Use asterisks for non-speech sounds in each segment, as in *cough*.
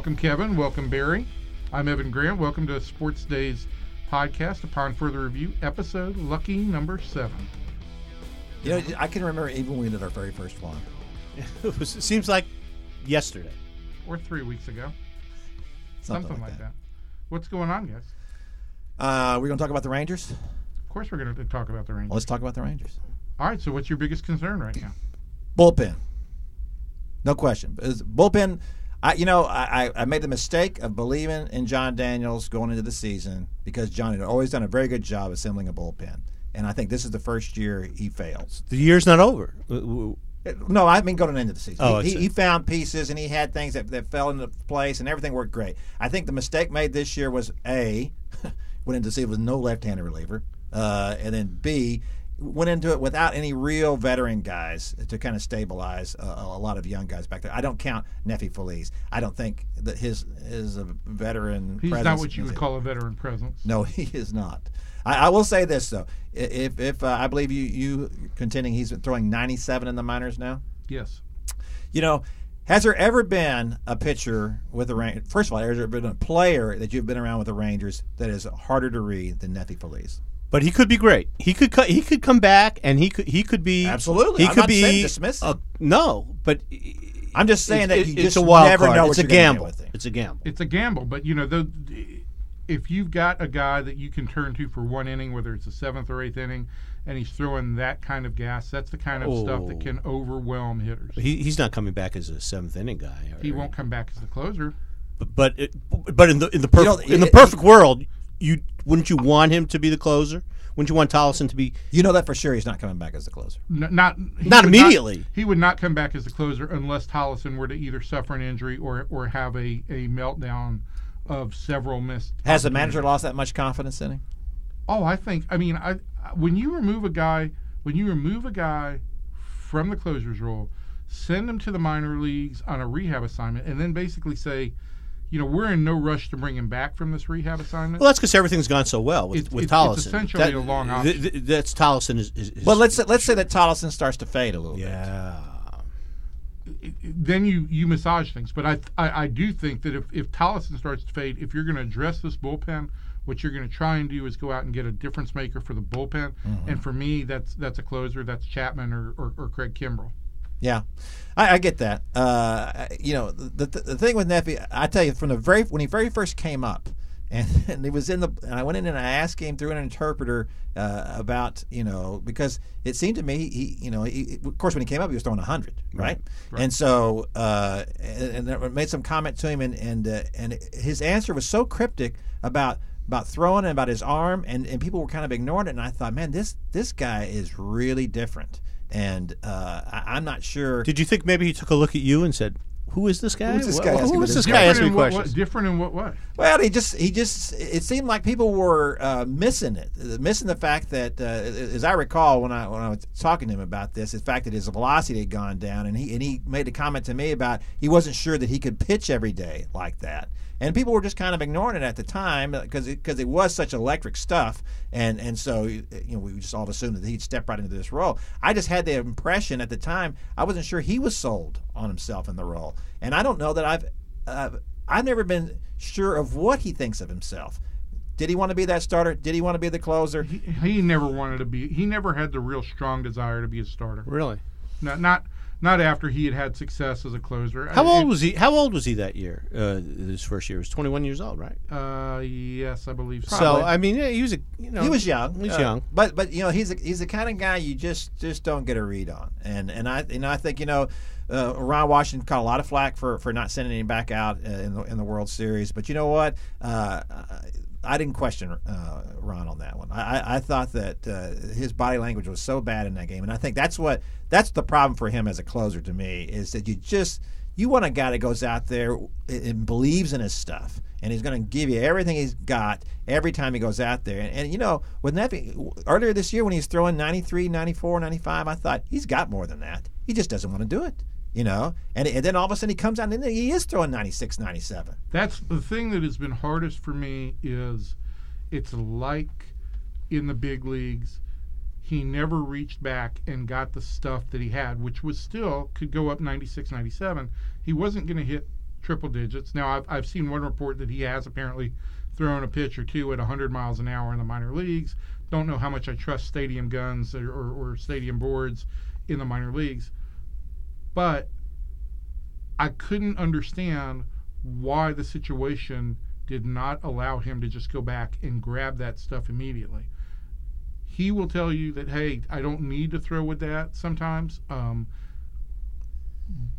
Welcome, Kevin. Welcome, Barry. I'm Evan Grant. Welcome to SportsDay's podcast. Upon further review, episode lucky number seven. You know, I can remember even when we did our very first one. *laughs* it, was, it seems like yesterday. Or three weeks ago. Something, Something like, like that. that. What's going on, guys? Uh, we're going to talk about the Rangers. Of course, we're going to talk about the Rangers. Well, let's talk about the Rangers. All right. So, what's your biggest concern right now? Bullpen. No question. Is- Bullpen. I, you know, I, I- made the mistake of believing in Jon Daniels going into the season because Jon had always done a very good job assembling a bullpen, and I think this is the first year he fails. The year's not over. No, I mean going into the season. Oh, he, he found pieces and he had things that, that fell into place and everything worked great. I think the mistake made this year was A, *laughs* went into the season with no left-handed reliever, uh, and then B, went into it without any real veteran guys to kind of stabilize uh, a lot of young guys back there. I don't count Neffy Feliz. I don't think that his is a veteran. He's not what you would call a veteran presence. No, *laughs* he is not. I, I will say this though: if if uh, I believe you you contending he's throwing 97 in the minors now. Yes. You know, has there ever been a pitcher with the Rangers? First of all, has there been a player that you've been around with the Rangers that is harder to read than Neffy Feliz? But he could be great. He could co- he could come back and he could he could be Absolutely. He I'm could not be saying dismiss a- no, but I'm just saying it's, that you it's just a wild never card. know it's a you're gonna get gamble. It's a gamble. It's a gamble, but you know, the, if you've got a guy that you can turn to for one inning, whether it's the seventh or eighth inning, and he's throwing that kind of gas, that's the kind of stuff that Oh. can overwhelm hitters. he, he's not coming back as a seventh inning guy. or- He won't come back as the closer. But but, it, but in the in the perfect know, in the it- perfect world, you wouldn't you want him to be the closer? Wouldn't you want Tolleson to be? You know that for sure. He's not coming back as the closer. N- not Not would immediately. he would not come back as the closer unless Tolleson were to either suffer an injury or or have a, a meltdown of several missed. Has the manager lost that much confidence in him? Oh, I think. I mean, I when you remove a guy, when you remove a guy from the closer's role, send him to the minor leagues on a rehab assignment, and then basically say, you know, we're in no rush to bring him back from this rehab assignment. Well, that's because everything's gone so well with, It's- with it's- Tolleson. it's essentially a long option. th- that's Tolleson is. is, is Well, let's let's say that Tolleson starts to fade a little bit. yeah. then you you massage things. But I I, I do think that if if Tolleson starts to fade, if you're going to address this bullpen. What you're going to try and do is go out and get a difference maker for the bullpen, mm-hmm. and for me, that's that's a closer. That's Chapman or, or, or Craig Kimbrel. Yeah, I, I get that. Uh, you know, the, the the thing with Neffy, I tell you, from the very when he very first came up, *laughs* and, and he was in the, and I went in and I asked him through an interpreter uh, about, you know, because it seemed to me he, you know, he, of course when he came up he was throwing hundred, right? And so, uh, and, and I made some comment to him, and and uh, and his answer was so cryptic about about throwing and about his arm, and, and people were kind of ignoring it. And I thought, man, this this guy is really different, and uh, I, I'm not sure. Did you think maybe he took a look at you and said, "Who is this guy? Who's this guy Who, asking is me this this guy Different asking me in what- what- questions?" different in what way? Well, he just he just it seemed like people were uh, missing it, uh, missing the fact that, uh, as I recall when I when I was talking to him about this, the fact that his velocity had gone down, and he and he made a comment to me about he wasn't sure that he could pitch every day like that, and people were just kind of ignoring it at the time because because it, was such electric stuff, and and so you know we just all assumed that he'd step right into this role. I just had the impression at the time I wasn't sure he was sold on himself in the role, and I don't know that I've. Uh, I've never been sure of what he thinks of himself. Did he want to be that starter? Did he want to be the closer? He, he never wanted to be. He never had the real strong desire to be a starter. Really? Not not not after he had had success as a closer. How I- old was he? How old was he that year? Uh, his first year he was 21 years old, right? Uh, yes, I believe so. So I mean, yeah, he was a you know he was young. He was uh, young. but but you know he's a, he's the kind of guy you just just don't get a read on. And and I you know I think you know uh, Ron Washington caught a lot of flack for, for not sending him back out uh, in the in the World Series. But you know what? I didn't question uh, Ron on that one. I, I, thought that uh, his body language was so bad in that game, and I think that's what that's the problem for him as a closer to me is that you just you want a guy that goes out there and believes in his stuff. And he's going to give you everything he's got every time he goes out there. And, and you know with Neffy earlier this year when he's throwing 93 94 95 I thought he's got more than that. He just doesn't want to do it you know and, and then all of a sudden he comes out and he is throwing 96 97 That's the thing that has been hardest for me is it's like in the big leagues he never reached back and got the stuff that he had which was still could go up 96 97 he wasn't going to hit triple digits. Now I've I've seen one report that he has apparently thrown a pitch or two at 100 miles an hour in the minor leagues. Don't know how much I trust stadium guns or, or, or stadium boards in the minor leagues, but I couldn't understand why the situation did not allow him to just go back and grab that stuff immediately. He will tell you that, hey, I don't need to throw with that sometimes. Um,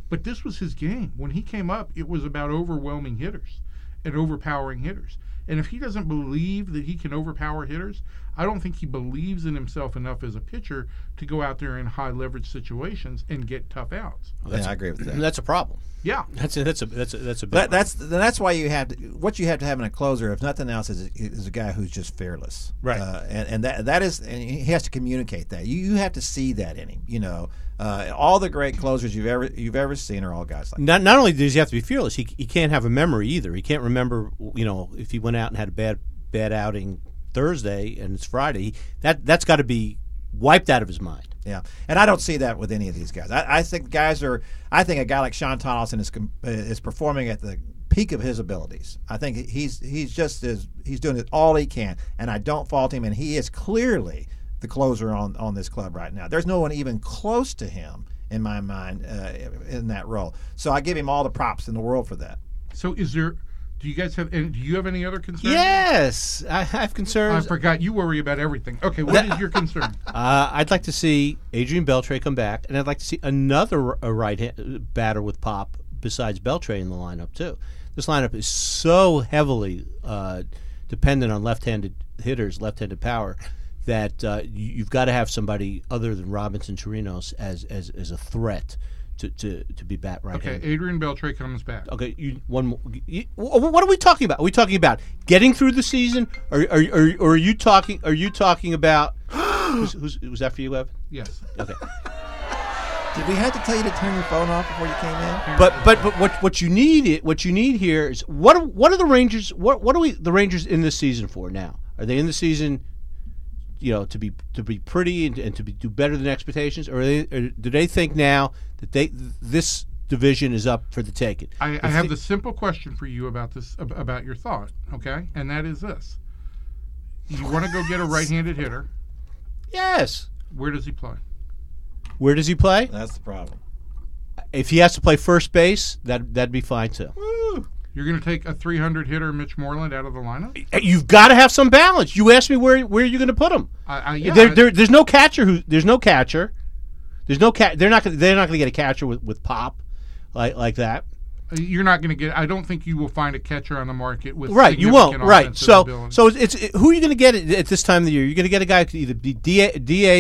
but this was his game. When he came up, it was about overwhelming hitters and overpowering hitters. And if he doesn't believe that he can overpower hitters, I don't think he believes in himself enough as a pitcher to go out there in high leverage situations and get tough outs. yeah, I agree with that. That's a problem. Yeah. That's a, that's a that's a that's a big That, that's that's why you have to, what you have to have in a closer, if nothing else, is a, is a guy who's just fearless, Right. Uh, and and that that is, and he has to communicate that. You you have to see that in him. You know, uh, all the great closers you've ever you've ever seen are all guys like. that. not not only does he have to be fearless, he he can't have a memory either. He can't remember, you know, if he went out and had a bad bad outing Thursday and it's Friday. That that's got to be wiped out of his mind. Yeah, and I don't see that with any of these guys. I, I think guys are. I think a guy like Shawn Tolleson is is performing at the peak of his abilities. I think he's he's just as he's doing it all he can, and I don't fault him. And he is clearly the closer on on this club right now. There's no one even close to him in my mind uh, in that role. So I give him all the props in the world for that. So is there? Do you guys have? And do you have any other concerns? Yes, I have concerns. I forgot you worry about everything. Okay, what is your concern? *laughs* Uh, I'd like to see Adrian Beltre come back, and I'd like to see another right hand batter with pop besides Beltre in the lineup too. This lineup is so heavily uh, dependent on left-handed hitters, left-handed power, that uh, you, you've got to have somebody other than Robinson Chirinos as as, as a threat to, to, to be bat right Okay, Adrian Beltre comes back. Okay, you, one. more- You, what are we talking about? Are we talking about getting through the season, or or, or, or are you talking? Are you talking about? *gasps* who's, who's, was that for you, Evan? Yes. Okay, *laughs* Did we have to tell you to turn your phone off before you came in? but but but what what you need it what you need here is what are, what are the Rangers what what are we the Rangers in this season for now? Are they in the season? You know, to be to be pretty and, and to be do better than expectations, or, they, or do they think now that they this division is up for the taking? I, I have the simple question for you about this about your thought, okay? And that is this: You want to go get a right-handed hitter? yes. Where does he play? Where does he play? That's the problem. If he has to play first base, that that'd be fine too. You're going to take a 300 hitter, Mitch Moreland, out of the lineup? Uh, you've got to have some balance. You asked me where where are you're going to put him. I, I, yeah, there, there, there's no catcher who there's no catcher. There's no cat. They're not. They're not going to get a catcher with, with pop, like like that. You're not going to get. I don't think you will find a catcher on the market with Right. You won't. Right. offensive So ability. so it's, it's who are you going to get at, at this time of the year? You're going to get a guy who could either be D-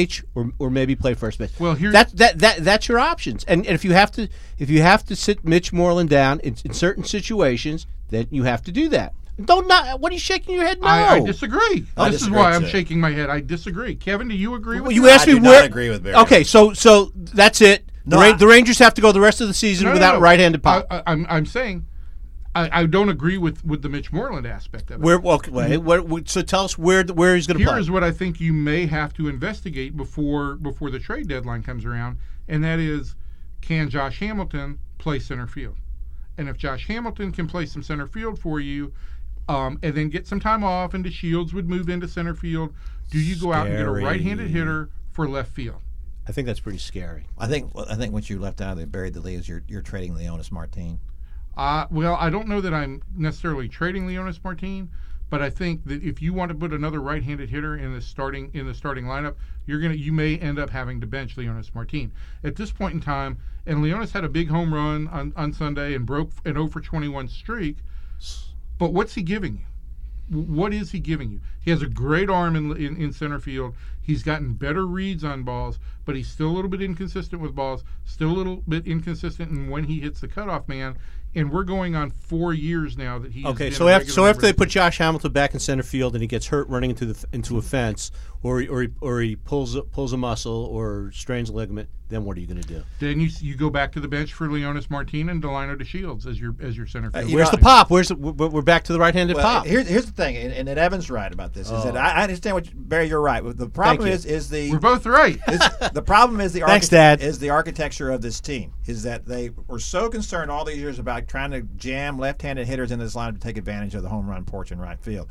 DH or, or maybe play first base. Well, here's- that that that that's your options. And, and if you have to if you have to sit Mitch Moreland down in, in certain situations, then you have to do that. Don't not. What are you shaking your head? No. I, I disagree. I this disagree, is why I'm shaking my head. I disagree. Kevin, do you agree with you that? asked I me do where. not agree with Barry. Okay, so so that's it. The, Ra- I- the Rangers have to go the rest of the season No, no, without no. right-handed pop. I, I, I'm, I'm saying I, I don't agree with, with the Mitch Moreland aspect of it. where? Okay, wait, where, where- so tell us where where he's going to Here play. is what I think you may have to investigate before before the trade deadline comes around, and that is, can Josh Hamilton play center field? And if Josh Hamilton can play some center field for you, um, and then get some time off, and DeShields would move into center field, do you go out and get a right-handed hitter for left field? I think that's pretty scary. I think I think what you left out of buried the lead is you're you're trading Leonys Martin. Uh, well, I don't know that I'm necessarily trading Leonys Martin, but I think that if you want to put another right-handed hitter in the starting in the starting lineup, you're gonna you may end up having to bench Leonys Martin at this point in time. And Leonys had a big home run on, on Sunday and broke an 0 for 21 streak. But what's he giving you? What is he giving you? He has a great arm in, in, in center field. He's gotten better reads on balls, but he's still a little bit inconsistent with balls, still a little bit inconsistent in when he hits the cutoff man. And we're going on four years now that he's Okay, so after so after they put Josh Hamilton back in center field and he gets hurt running into the into a fence, or he, or he, or he pulls a, pulls a muscle or strains a ligament, then what are you going to do? Then you you go back to the bench for Leonys Martin and Delino DeShields as your as your center uh, fielder. you Where's know- the pop? Where's the, we're we're back to the right-handed Well, pop? here's here's the thing, and, and Evan's right about this. Is that Oh. I, I understand what you- Barry, you're right. The problem you. is is the We're both right. *laughs* is, the problem is the Thanks, architect- Dad. is the architecture of this team is that they were so concerned all these years about trying to jam left-handed hitters in this line to take advantage of the home run porch in right field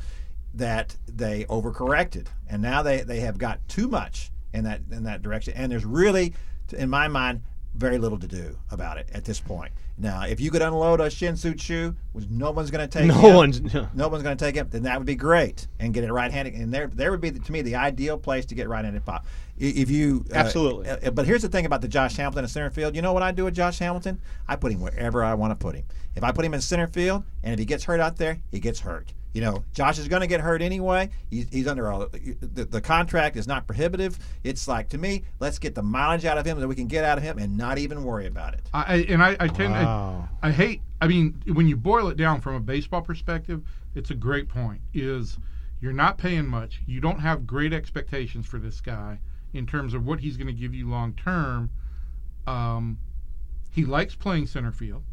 that they overcorrected and now they, they have got too much in that in that direction and there's really in my mind very little to do about it at this point now if you could unload a Shin-Soo Choo which no one's going to take no him, one's. No. no one's going to take it, then that would be great and get it right-handed. And there, there would be to me the ideal place to get right-handed pop. If you uh, Absolutely. uh, but here's the thing about the Josh Hamilton in center field. You know what I do with Josh Hamilton? I put him wherever I want to put him. If I put him in center field, and if he gets hurt out there, he gets hurt. You know, Josh is going to get hurt anyway. He's, he's under all the, the contract is not prohibitive. It's like to me, let's get the mileage out of him that we can get out of him, and not even worry about it. I, I- and I, I tend Wow. I, I hate I mean when you boil it down from a baseball perspective it's a great point is you're not paying much you don't have great expectations for this guy in terms of what he's going to give you long term um, he likes playing center field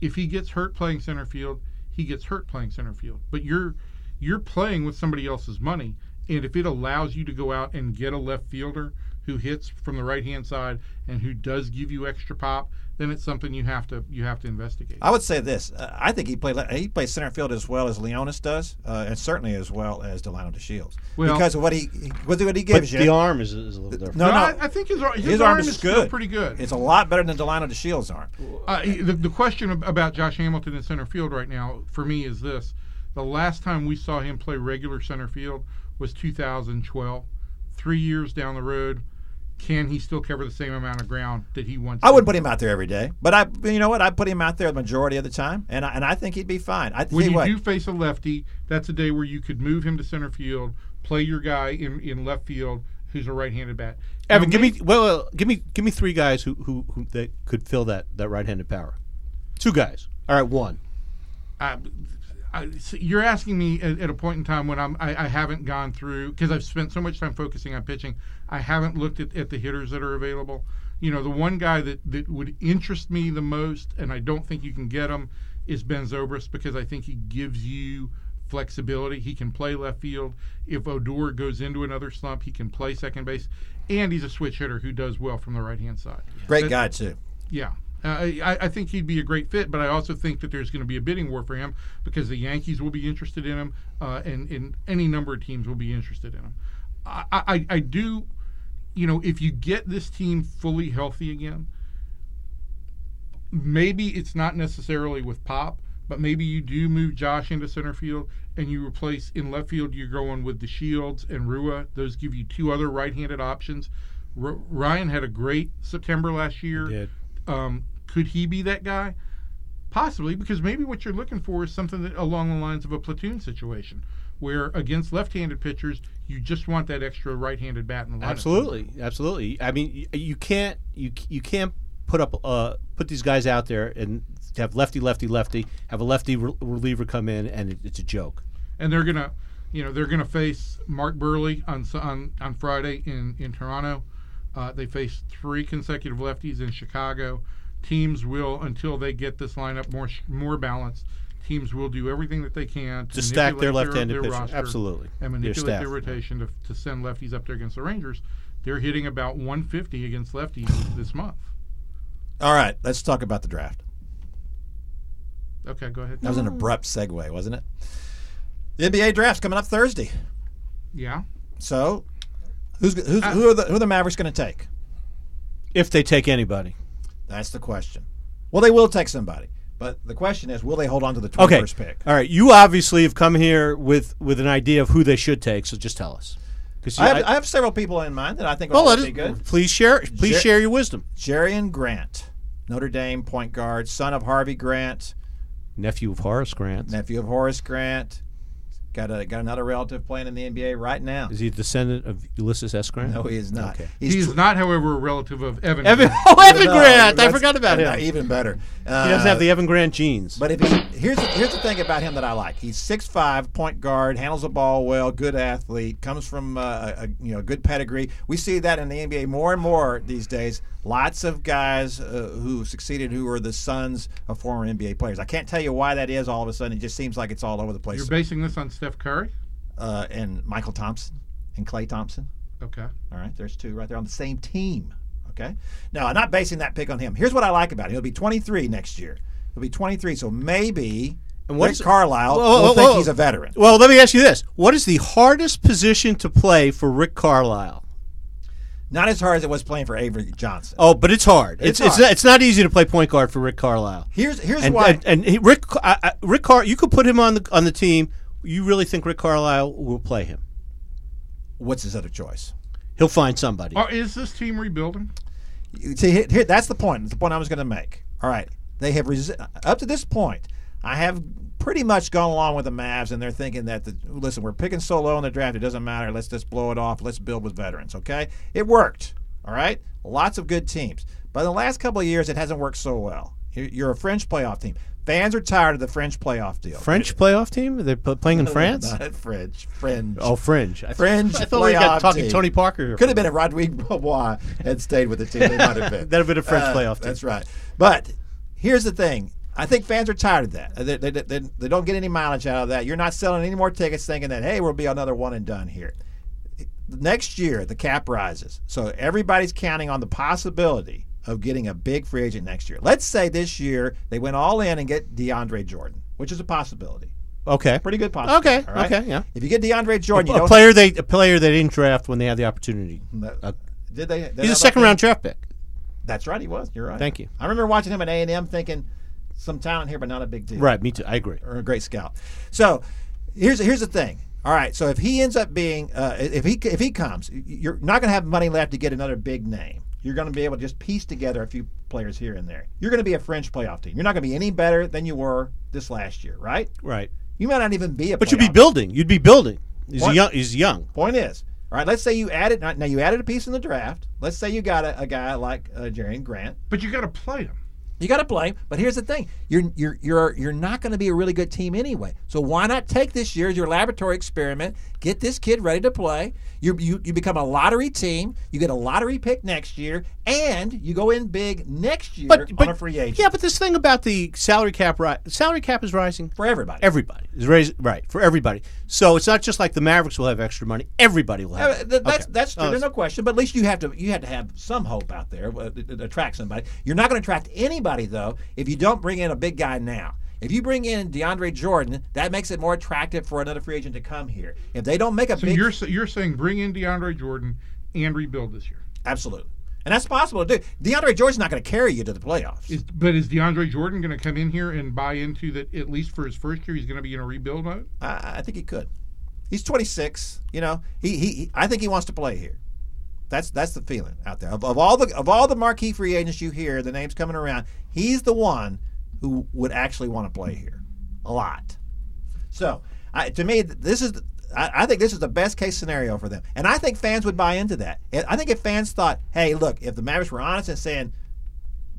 if he gets hurt playing center field he gets hurt playing center field. But you're you're playing with somebody else's money. And if it allows you to go out and get a left fielder who hits from the right hand side and who does give you extra pop then it's something you have to you have to investigate I would say this: uh, I think he played he plays center field as well as Leonys does, uh, and certainly as well as Delino DeShields. Well- because of what he what what he But gives the arm is, is a little different. No, no, I, I think his, his, his arm, arm is, is still good. pretty good it's a lot better than Delino DeShields' arm. Uh, the, the question about Josh Hamilton in center field right now for me is this: the last time we saw him play regular center field was 2012. Three years down the road, can he still cover the same amount of ground that he once? I wouldn't put him out there every day, but I, you know what? I put him out there the majority of the time, and I, and I think he'd be fine. I When you you what, do face a lefty, that's a day where you could move him to center field, play your guy in, in left field who's a right-handed bat. Evan, Now, give may- me well, well, give me give me three guys who, who who that could fill that that right-handed power. Two guys. All right, one. I, I, see, you're asking me at, at a point in time when I'm I, I haven't gone through because I've spent so much time focusing on pitching. I haven't looked at, at the hitters that are available. You know, the one guy that, that would interest me the most, and I don't think you can get him, is Ben Zobrist because I think he gives you flexibility. He can play left field. If Odor goes into another slump, he can play second base, and he's a switch hitter who does well from the right hand side. great guy too. yeah. Uh, I, I think he'd be a great fit, but I also think that there's going to be a bidding war for him because the Yankees will be interested in him, uh, and, and any number of teams will be interested in him. I, I, I do, you know, if you get this team fully healthy again, maybe it's not necessarily with Pop, but maybe you do move Josh into center field and you replace in left field. You're going with DeShields and Rua. Those give you two other right-handed options. R- Ryan had a great September last year. Did. Um, could he be that guy? Possibly, because maybe what you're looking for is something that along the lines of a platoon situation, where against left-handed pitchers, you just want that extra right-handed bat in the lineup. Absolutely, absolutely. I mean, you, can't you you can't put up uh put these guys out there and have lefty lefty lefty have a lefty re- reliever come in and it, it's a joke. and they're gonna, you know, they're gonna face Mark Buehrle on on on Friday in in Toronto. Uh, they face three consecutive lefties in Chicago. Teams will until they get this lineup more more balanced. Teams will do everything that they can To stack their left-handed their pitchers. Absolutely. and Their manipulate their rotation to, to send lefties up there against the Rangers. They're hitting about 150 against lefties this month. All right, let's talk about the draft. Okay, go ahead. That was an abrupt segue, wasn't it? The NBA draft's coming up Thursday. Yeah. So, who's, who's Uh, who are the who are the Mavericks going to take? If they take anybody, That's the question. Well, they will take somebody, but the question is, will they hold on to the okay. 21st pick? All right, you obviously have come here with with an idea of who they should take. So just tell us. Because I have, I have several people in mind that I think well, will let be good. please share please Jer- share your wisdom. Jerian Grant, Notre Dame point guard, son of Harvey Grant, Nephew of Horace Grant. nephew of Horace Grant. Got a got another relative playing in the NBA right now. Is he a descendant of Ulysses S. Grant? No, he is not. Okay. He is tw- not, however, a relative of Evan. Evan, Grant. *laughs* oh, Evan No, Grant! I forgot about uh, him. Even better. He doesn't have the Evan Grant genes. But if he here's the, here's the thing about him that I like. He's 6'5", point guard, handles the ball well, good athlete, comes from uh, a you know good pedigree. We see that in the NBA more and more these days. Lots of guys uh, who succeeded who are the sons of former NBA players. I can't tell you why that is. All of a sudden, it just seems like it's all over the place. You're basing this on Steph Curry? uh, and Mychal Thompson and Klay Thompson. Okay. All right, there's two right there on the same team. Okay. Now, I'm not basing that pick on him. Here's what I like about him. He'll be 23 next year. He'll be 23, so maybe And Rick what's- Carlisle Whoa, whoa, will think whoa. he's a veteran. Well, let me ask you this: What is the hardest position to play for Rick Carlisle? Not as hard as it was playing for Avery Johnson. Oh, but it's hard. It's It's it's, not, it's not easy to play point guard for Rick Carlisle. Here's here's And why. and, and he, Rick I, I, Rick Car you could put him on the on the team. You really think Rick Carlisle will play him? what's his other choice? He'll find somebody. Oh, is this team rebuilding? See, here, here- that's the point. The point I was going to make. All right, they have resi- up to this point. I have pretty much gone along with the Mavs, and they're thinking that the listen, we're picking so low in the draft, it doesn't matter. Let's just blow it off. Let's build with veterans. Okay, it worked. All right, lots of good teams, but in the last couple of years, it hasn't worked so well. You're you're a French playoff team. Fans are tired of the French playoff deal. French playoff team? They're playing in France? Not French. French. Oh, fringe. I Fringe I thought we playoff got talking team. Tony Parker. Could have been if Rodrigue Beaubois had stayed with the team. They might have been. *laughs* That'd have been a French Uh, playoff team. That's right. But here's the thing. I think fans are tired of that. They, they, they, they don't get any mileage out of that. You're not selling any more tickets thinking that, hey, we'll be another one and done here. Next year, the cap rises. So everybody's counting on the possibility of getting a big free agent next year. Let's say this year they went all in and get DeAndre Jordan, which is a possibility. Okay. Pretty good possibility. Okay, right? okay, yeah. If you get DeAndre Jordan, you a don't player they a player they didn't draft when they had the opportunity. Uh, did they? did He's a second round draft pick. That's right. He was. You're right. Thank you. I remember watching him at A and M, thinking some talent here, but not a big deal. Right, me too. I agree. Or a great scout. So here's here's the thing. All right. So if he ends up being, uh, if he if he comes, you're not going to have money left to get another big name. You're going to be able to just piece together a few players here and there. You're going to be a French playoff team. You're not going to be any better than you were this last year, right? Right. You might not even be a. But you'd be playoff building. You'd be building. He's What? young. He's young. Point is, all right. Let's say you added now. now You added a piece in the draft. Let's say you got a, a guy like uh, Jerian Grant. But you got to play him. You got to play, but here's the thing: you're you're you're you're not going to be a really good team anyway. So why not take this year as your laboratory experiment? Get this kid ready to play. You you you become a lottery team. You get a lottery pick next year, and you go in big next year But, but on a free agent yeah, but this thing about the salary cap, ri- salary cap is rising. for everybody. Everybody is raising right for everybody. So it's not just like the Mavericks will have extra money. Everybody will have. Uh, th- that's Okay. that's true. Oh, There's no question. But at least you have to you have to have some hope out there uh, to, to attract somebody. You're not going to attract anybody though if you don't bring in a big guy now. If you bring in DeAndre Jordan, that makes it more attractive for another free agent to come here. If they don't make a So big you're you're saying bring in DeAndre Jordan and rebuild this year. absolutely, and that's possible to do. DeAndre Jordan's not going to carry you to the playoffs. Is, but is DeAndre Jordan going to come in here and buy into that? At least for his first year, he's going to be in a rebuild mode. I, I think he could. He's 26. You know, he, he he- I think he wants to play here. That's that's the feeling out there. Of, of all the of all the marquee free agents you hear, the names coming around, he's the one who would actually want to play here, a lot. So, I, to me, this is. I, I think this is the best case scenario for them, and I think fans would buy into that. I think if fans thought, "Hey, look, if the Mavericks were honest and saying,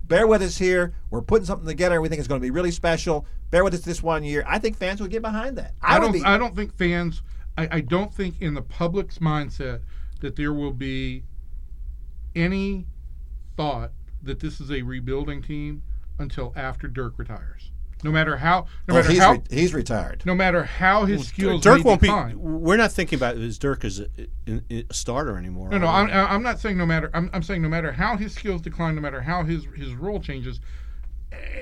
bear with us here. We're putting something together. We think it's going to be really special. Bear with us this one year. I think fans would get behind that. I, would don't. be- I don't think fans. I, I don't think in the public's mindset that there will be any thought that this is a rebuilding team until after Dirk retires. No matter how. No Oh, matter he's, how. re- he's retired. no matter how his skills. Dirk may won't be. We're not thinking about is Dirk as a, a- a starter anymore. No, no, I'm. I'm not saying no matter. I'm, I'm saying no matter how his skills decline, no matter how his his role changes,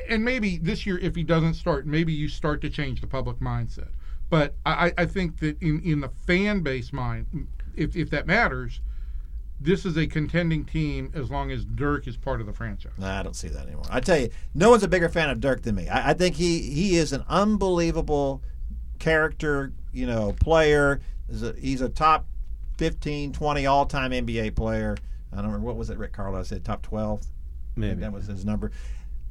and maybe this year if he doesn't start, maybe you start to change the public mindset. But I, I- I think that in in the fan base mind, if if that matters, this is a contending team as long as Dirk is part of the franchise. Nah, I don't see that anymore. I tell you, no one's a bigger fan of Dirk than me. I, I think he he is an unbelievable character, you know, player. He's a, he's a top 15, 20 all time NBA player. I don't remember what was it Rick Carlisle said, top 12. Maybe. That was his number.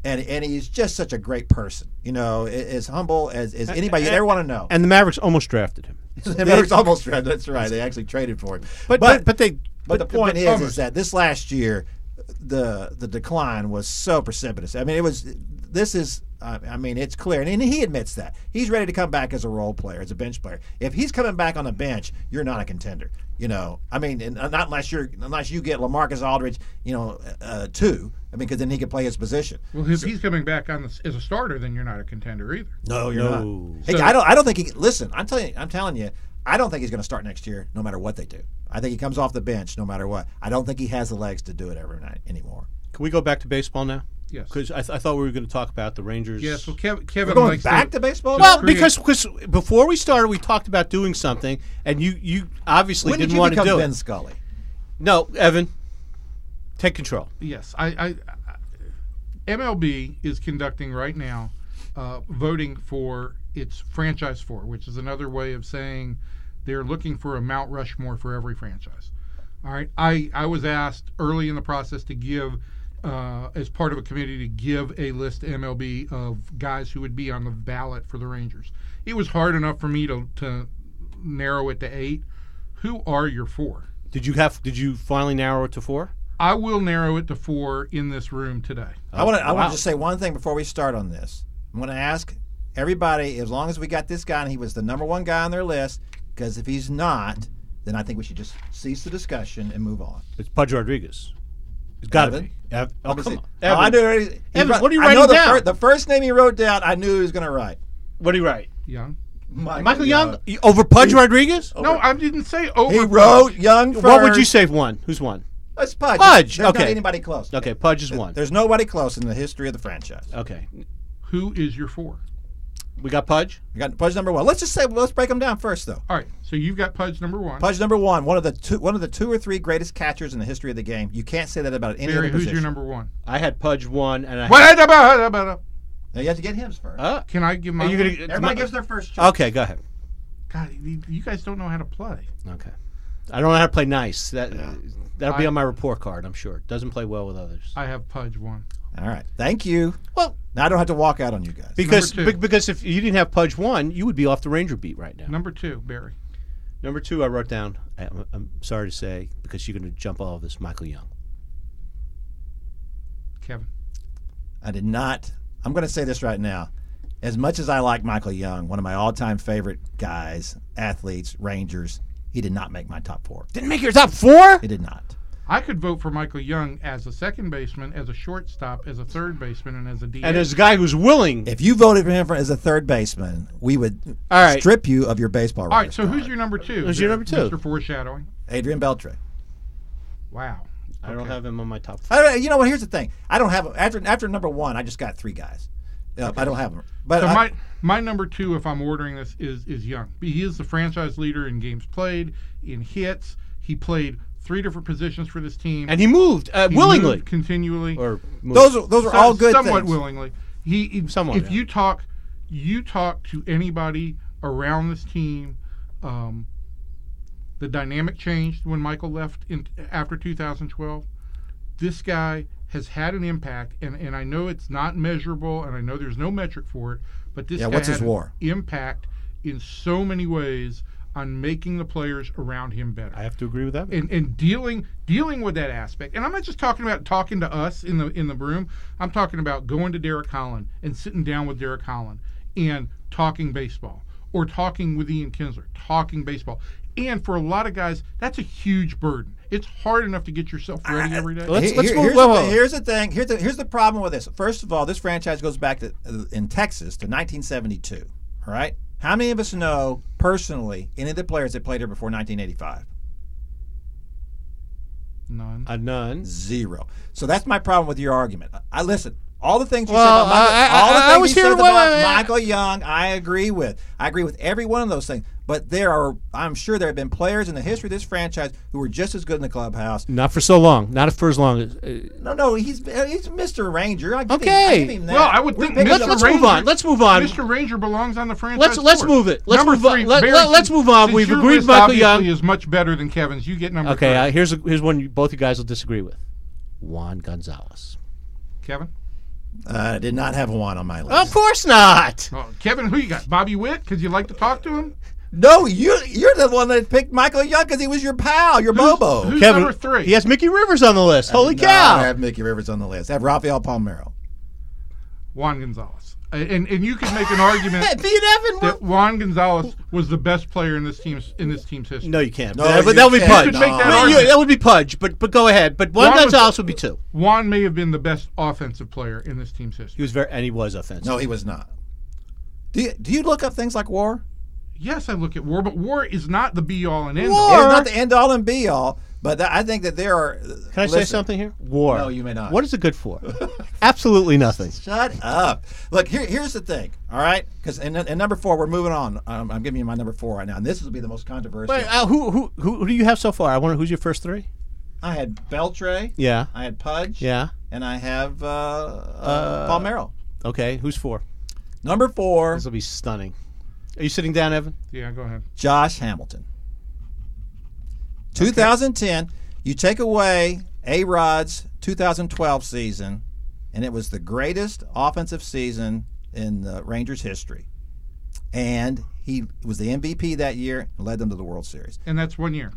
and and he's just such a great person. You know, as humble as, as anybody you'd ever want to know. And the Mavericks almost drafted him. *laughs* the Mavericks almost tried. That's right. They actually traded for him. But but, but they But the point is, almost. is that this last year, the the decline was so precipitous. I mean, it was. This is. Uh, I mean, it's clear, and, and he admits that he's ready to come back as a role player, as a bench player. If he's coming back on the bench, you're not a contender. You know, I mean, and not unless you're unless you get LaMarcus Aldridge, you know, uh, two. I mean, because then he could play his position. Well, if he's coming back on the, as a starter, then you're not a contender either. No, you're No. not. Hey, So- I don't. I don't think he. Listen, I'm telling you. I'm telling you. I don't think he's going to start next year, no matter what they do. I think he comes off the bench, no matter what. I don't think he has the legs to do it every night anymore. can we go back to baseball now? Yes. Because I, th- I thought we were going to talk about the Rangers. Yes. Well, Kev, Kevin We're going back to baseball. to Well, create- because because before we started, we talked about doing something, and you you obviously when did didn't you want to do Ben it. Scully? No, Evan, take control. Yes, I, I, I MLB is conducting right now uh, voting for its franchise four, which is another way of saying they're looking for a Mount Rushmore for every franchise. All right, I I was asked early in the process to give. Uh, as part of a committee to give a list to MLB of guys who would be on the ballot for the Rangers. It was hard enough for me to, to narrow it to eight. Who are your four? Did you have? Did you finally narrow it to four? I will narrow it to four in this room today. I want to. I want to just say one thing before we start on this. I'm going to ask everybody, as long as we got this guy and he was the number one guy on their list, because if he's not, then I think we should just cease the discussion and move on. It's Pudge Rodriguez. It's got to be. Ev- oh, come see. on. Oh, Evan, I knew. he- he Evan, wrote- what are you I know writing the, down? fir- the first name he wrote down, I knew he was going to write. What do you write? Young. Michael Young over Pudge Rodriguez? No, I didn't say over. He wrote Young first. What would you say? One? Who's one? It's Pudge. Pudge, There's not anybody close. Okay, Pudge is one. There's nobody close in the history of the franchise. Okay, Who is your four? We got Pudge. We got Pudge number one. Let's just say let's break them down first, though. All right. So you've got Pudge number one. Pudge number one, one of the two, one of the two or three greatest catchers in the history of the game. You can't say that about any Barry, other who's position. your number one? I had Pudge one, and I. What about about? Now you have to get him first. Uh, Can I give my? are you gonna? Everybody gives their first choice. Okay, go ahead. God, you, you guys don't know how to play. Okay, I don't know how to play nice. That that'll be I- on my report card. I'm sure. Doesn't play well with others. I have Pudge one. All right. Thank you. Well, Now I don't have to walk out on you guys. because Number two. be- because if you didn't have Pudge one, you would be off the Ranger beat right now. Number two, Barry. Number two, I wrote down. I- I'm, I'm sorry to say because you're going to jump all of this. Michael Young. Kevin. I did not. I'm going to say this right now. As much as I like Michael Young, one of my all-time favorite guys, athletes, Rangers, he did not make my top four. Didn't make your top four. He did not. I could vote for Michael Young as a second baseman, as a shortstop, as a third baseman, and as a DH. And as a guy who's willing, If you voted for him for, as a third baseman, we would All right. strip you of your baseball. All right. So who's your number two? Who's your number two? Mr. Foreshadowing. Adrian Beltre. Wow. I don't have him on my top. four. I you know what? Here's the thing. I don't have after after number one. I just got three guys. Uh, I don't have them. But So I- my my number two, if I'm ordering this, is is Young. He is the franchise leader in games played, in hits. He played three different positions for this team. And he moved uh, He willingly, moved continually. or moved. those are those are So- all good somewhat things. willingly. He, he- Somewhat, If yeah. you talk, you talk to anybody around this team. Um, the dynamic changed when Michael left in after 2012. This guy has had an impact, and, and I know it's not measurable, and I know there's no metric for it, but this Yeah, guy what's his had an WAR? impact in so many ways on making the players around him better I have to agree with that. and, and dealing dealing with that aspect. And I'm not just talking about talking to us in the in the room. I'm talking about going to Derek Holland and sitting down with Derek Holland and talking baseball or talking with Ian Kinsler, talking baseball. And for a lot of guys, that's a huge burden. It's hard enough to get yourself ready every day. Let's- Here- let's here- move- here's, the, whoa. thing- here's the thing. Here's the here's the problem with this. First of all, this franchise goes back to uh, in Texas to 1972. All right. How many of us know personally any of the players that played here before 1985? None. A none. Zero. So that's my problem with your argument. I listen. All the things you Well, said about Michael, I- I- all the I- I things was you said about wait, wait. Michael Young, I agree with. I agree with every one of those things. But there are, I'm sure there have been players in the history of this franchise who were just as good in the clubhouse. Not for so long. Not for as long as. Uh, No, no, he's he's Mr. Ranger. I give him- Okay. I give him that. Well, I would think picked let's let's Ranger- move on. Let's move on. Mr. Ranger belongs on the franchise. Let's- let's board. move it. Let's number move on. three, Let, let, let's move on. We've agreed Michael Young. is much better than Kevin's. You get number Okay, three. uh, here's a, here's one you, both you guys will disagree with. Juan Gonzalez. Kevin. Uh, I did not have one on my list. Of course not. Oh, Kevin, who you got? Bobby Witt? Because you like to talk to him. No, you you're the one that picked Michael Young because he was your pal, your Bobo. who's Kevin, number three? He has Mickey Rivers on the list. Holy No, cow! I have Mickey Rivers on the list. I have Rafael Palmeiro. Juan Gonzalez. And and you could make an argument *laughs* Hey, Evan. that Juan Gonzalez was the best player in this team's in this team's history. No, you can't. No, that, you that would be can't. Pudge. You could make that No, you- that would be Pudge. But but go ahead. But one Juan was- Gonzalez would be two. Juan may have been the best offensive player in this team's history. He was very and he was offensive. No, he was not. Do you, do you look up things like WAR? Yes, I look at WAR, but WAR is not the be all and end War? all. It's not the end all and be all, but that, I think that there are. Can I say something here? War. No, you may not. What is it good for? *laughs* Absolutely nothing. Shut up. Look, here, here's the thing, all right? Because in, in number four, we're moving on. Um, I'm giving you my number four right now, and this will be the most controversial. Wait, uh, who, who who who do you have so far? I wonder who's your first three. I had Beltre, Yeah. I had Pudge, Yeah. and I have uh, uh, Palmeiro. Okay. Who's four? Number four, This will be stunning. Are you sitting down, Evan? Yeah, go ahead. Josh Hamilton. 2010, you take away A Rod's 2012 season, and it was the greatest offensive season in the Rangers' history. And he was the MVP that year and led them to the World Series. And that's one year.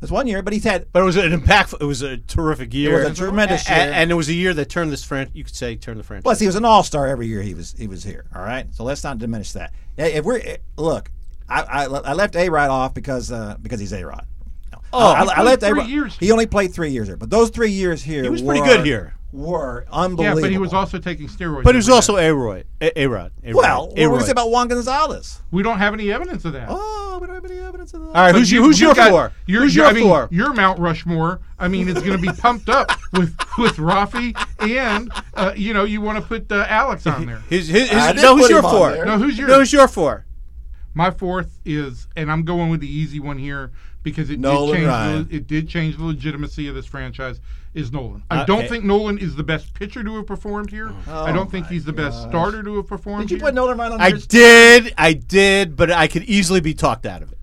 That's one year, but he's had. But it was an impactful. It was a terrific year. was a tremendous year. and it was a year that turned this franchise. You could say turned the franchise. Plus, he was an All Star every year he was he was here. All right, so let's not diminish that. If we're eh, look, I, I, I left A Rod off because uh, because he's A Rod. Oh, I, he I played left three A-Rod- years. He only played three years here, but those three years here He was pretty good here. Were unbelievable. Yeah, but he was also taking steroids. But he was also day. A Roy, A Rod. well. What were we say about Juan Gonzalez? We don't have any evidence of that. Oh, we don't have any evidence of that. All right, But who's you- your who's you your got- four? Your, who's your, your I mean, four? Your Mount Rushmore. I mean, it's going to be pumped up with with Rafi, and uh, you know, you want to put uh, Alex on there. *laughs* His, his, his, no, who's your him on four? No, who's your? No, who's your four? My fourth is, and I'm going with the easy one here because it Nolan did change. The, it did change the legitimacy of this franchise. Is Nolan? I don't Okay. think Nolan is the best pitcher to have performed here. I don't oh think he's the best starter to have performed Did you here. put Nolan Ryan on I yours? did, I did, but I could easily be talked out of it.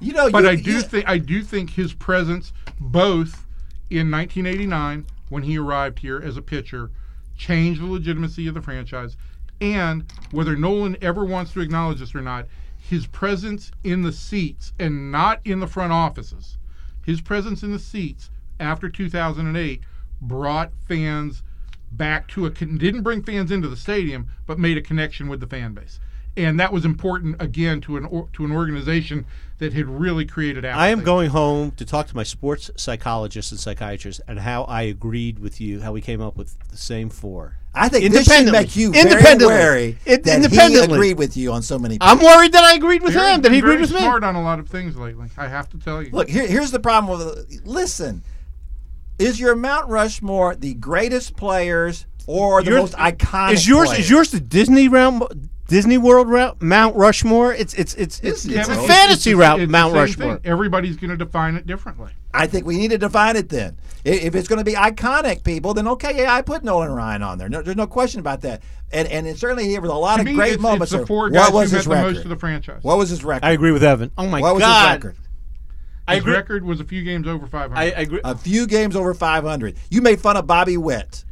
You know, But you, I do you- think I do think his presence, both in 1989 when he arrived here as a pitcher, changed the legitimacy of the franchise, and whether Nolan ever wants to acknowledge this or not, his presence in the seats and not in the front offices, his presence in the seats after 2008 brought fans back to a con- didn't bring fans into the stadium, but made a connection with the fan base. And that was important again to an or, to an organization that had really created. I am going home to talk to my sports psychologist and psychiatrist and how I agreed with you, how we came up with the same four. I think this should make you very Independently. wary It- that he independently. agreed with you on so many. I'm worried that I agreed with Barry's him, that he agreed very with me. smart on a lot of things lately. I have to tell you. Look, here, here's the problem with listen. Is your Mount Rushmore the greatest players or the Yours- most iconic? Is yours players? is yours the Disney round, Disney World route, Mount Rushmore? It's it's it's it's, It's- it's a it's- fantasy it's- route, it's Mount Rushmore. thing. Everybody's going to define it differently. I think we need to define it then. If it's going to be iconic people, then okay, yeah, I put Nolan Ryan on there. No, there's no question about that. And and it certainly there was a lot To of me, great it's, moments. it's the four guys what was who his met the record? most of the franchise. what was his record? I agree with Evan. Oh my god, what was god! his record? I His agree. record was a few games over 500. I, I agree. A few games over 500. You made fun of Bobby Witt.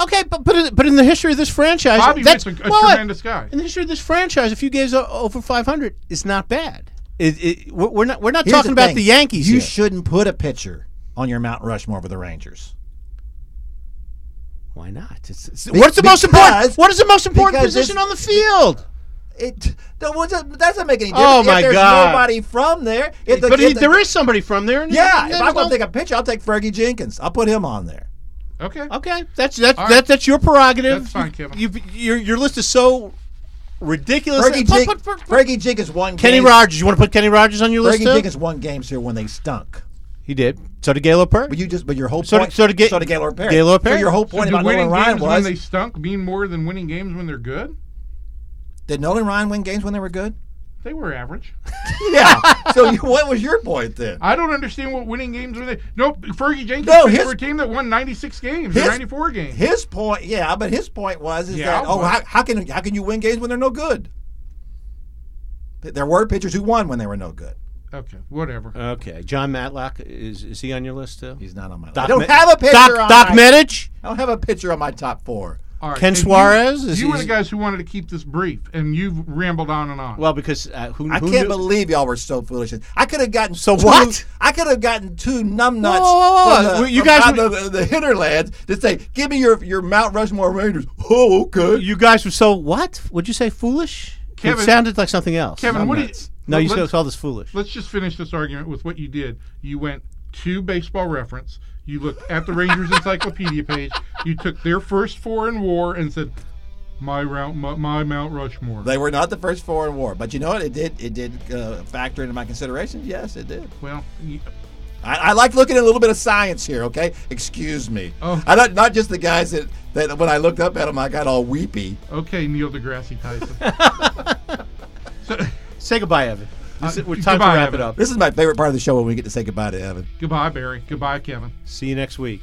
Okay, but but in, but in the history of this franchise, Bobby that's Witt's a, a well, tremendous guy. In the history of this franchise, a few games o- over 500 is not bad. It, it, we're we're not we're not Here's talking about the Yankees You here. shouldn't put a pitcher on your Mount Rushmore for the Rangers. Why not? It's, it's, Be- what's the most important? What is the most important position on the field? It *laughs* that doesn't, doesn't make any difference. Oh, difference. my if there's God. nobody from there. If the, but if he, the- there is somebody from there. Yeah, if I'm gonna take a pitcher, I'll take Fergie Jenkins. I'll put him on there. Okay. Okay, that's that's All that, right. that's your prerogative. That's fine, Kevin. You, your your list is so ridiculous. Fergie, Put- Jen- put- put- put- Fergie Jenkins won. Kenny games. Rogers. You want to put Kenny Rogers on your list Fergie too? Jenkins won games here when they stunk. He did. So did Gaylord Perry. But you just, but your whole So point. did- so did Ga- so did Gaylord Perry. Gaylord Perry. So your whole point did about winning Nolan Ryan games when they stunk mean more than winning games when they're good? did Nolan Ryan win games when they were good? They were average. *laughs* Yeah. *laughs* so you, what was your point then? I don't understand what winning games when they. Nope, Fergie Jenkins No, his- for a team that won 96 games His- 94 games. His point, yeah, but his point was is Yeah, that oh, how, how can how can you win games when they're no good? There were pitchers who won when they were no good. okay, whatever. Okay, Jon Matlack is is he on your list too? He's not on my list. I don't Me- have a pitcher Doc on Doc my, Medich. I don't have a pitcher on my top four. All right. Ken and you- Suarez? Is You, were the guys who wanted to keep this brief, and you've rambled on and on. Well, because uh, who, I who can't knew- believe y'all were so foolish. I could have gotten So two, what? I could have gotten two numbnuts Whoa, whoa, whoa, from whoa. the, You from guys were- the, the hinterlands to say, "Give me your your Mount Rushmore Rangers." Oh, okay. You guys were so what? Would you say foolish? Kevin- it sounded like something else. Kevin, what do you? no, you let's, said all this foolish. let's just finish this argument with what you did. You went to Baseball Reference. You looked at the Rangers Encyclopedia page. You took their first four in WAR and said, "My round, my, my Mount Rushmore." They were not the first four in WAR, but you know what? It did. It did uh, factor into my considerations. Yes, it did. well, you, I, I like looking at a little bit of science here. Okay, excuse me. Oh. I not not just the guys that that when I looked up at them, I got all weepy. okay, Neil deGrasse Tyson. *laughs* so, Say goodbye, Evan. This Uh, is- we're time goodbye, to wrap Evan. it up. This is my favorite part of the show when we get to say goodbye to Evan. goodbye, Barry. Goodbye, Kevin. See you next week.